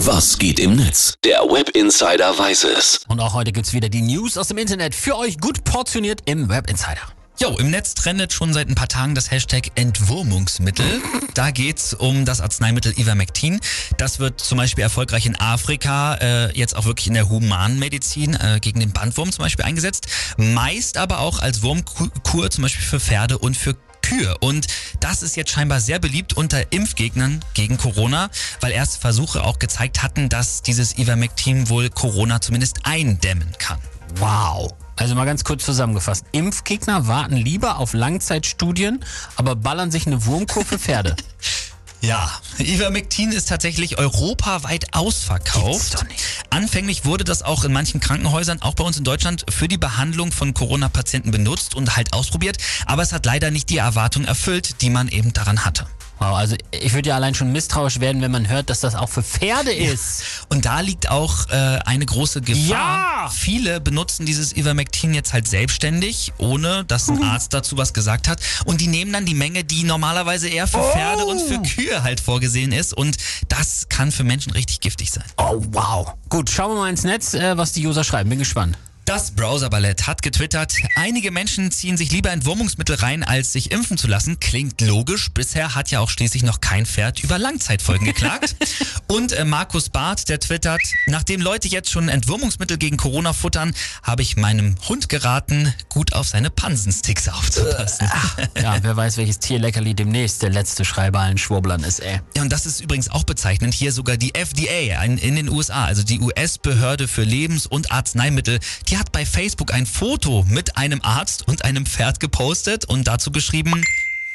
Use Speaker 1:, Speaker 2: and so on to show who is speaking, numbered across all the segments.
Speaker 1: Was geht im Netz? Der Web Insider weiß es.
Speaker 2: Und auch heute gibt's wieder die News aus dem Internet für euch gut portioniert im Web Insider.
Speaker 3: Jo, im Netz trendet schon seit ein paar Tagen das Hashtag Entwurmungsmittel. Da geht's um das Arzneimittel Ivermectin. Das wird zum Beispiel erfolgreich in Afrika, äh, jetzt auch wirklich in der Humanmedizin äh, gegen den Bandwurm zum Beispiel eingesetzt. Meist aber auch als Wurmkur zum Beispiel für Pferde und für Kühe. Und das ist jetzt scheinbar sehr beliebt unter Impfgegnern gegen Corona, weil erste Versuche auch gezeigt hatten, dass dieses Ivermectin wohl Corona zumindest eindämmen kann.
Speaker 2: Wow. Also mal ganz kurz zusammengefasst. Impfgegner warten lieber auf Langzeitstudien, aber ballern sich eine Wurmkur für Pferde.
Speaker 3: Ja, Ivermectin ist tatsächlich europaweit ausverkauft. Anfänglich wurde das auch in manchen Krankenhäusern, auch bei uns in Deutschland, für die Behandlung von Corona-Patienten benutzt und halt ausprobiert. Aber es hat leider nicht die Erwartung erfüllt, die man eben daran hatte.
Speaker 2: Wow, also ich würde ja allein schon misstrauisch werden, wenn man hört, dass das auch für Pferde ist.
Speaker 3: Und da liegt auch äh, eine große Gefahr.
Speaker 2: Ja!
Speaker 3: Viele benutzen dieses Ivermectin jetzt halt selbstständig, ohne dass ein Arzt dazu was gesagt hat. Und die nehmen dann die Menge, die normalerweise eher für Pferde und für Kühe halt vorgesehen ist. Und das kann für Menschen richtig giftig sein.
Speaker 2: Oh, wow. Gut, schauen wir mal ins Netz, äh, was die User schreiben. Bin gespannt.
Speaker 3: Das Browserballett hat getwittert, einige Menschen ziehen sich lieber Entwurmungsmittel rein, als sich impfen zu lassen. Klingt logisch. Bisher hat ja auch schließlich noch kein Pferd über Langzeitfolgen geklagt. Und äh, Markus Barth, der twittert, nachdem Leute jetzt schon Entwurmungsmittel gegen Corona futtern, habe ich meinem Hund geraten, gut auf seine Pansensticks aufzupassen.
Speaker 2: Ja, wer weiß, welches Tierleckerli demnächst der letzte Schreiber allen Schwurblern ist, ey.
Speaker 3: Ja, und das ist übrigens auch bezeichnend. Hier sogar die FDA in, in den USA, also die US-Behörde für Lebens- und Arzneimittel, die hat bei Facebook ein Foto mit einem Arzt und einem Pferd gepostet und dazu geschrieben,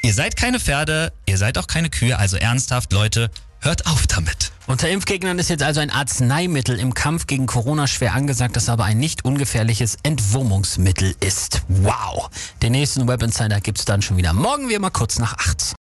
Speaker 3: ihr seid keine Pferde, ihr seid auch keine Kühe, also ernsthaft, Leute, hört auf damit.
Speaker 2: Unter Impfgegnern ist jetzt also ein Arzneimittel im Kampf gegen Corona schwer angesagt, das aber ein nicht ungefährliches Entwurmungsmittel ist. Wow. Den nächsten Web Insider gibt's dann schon wieder morgen, wie immer kurz nach acht.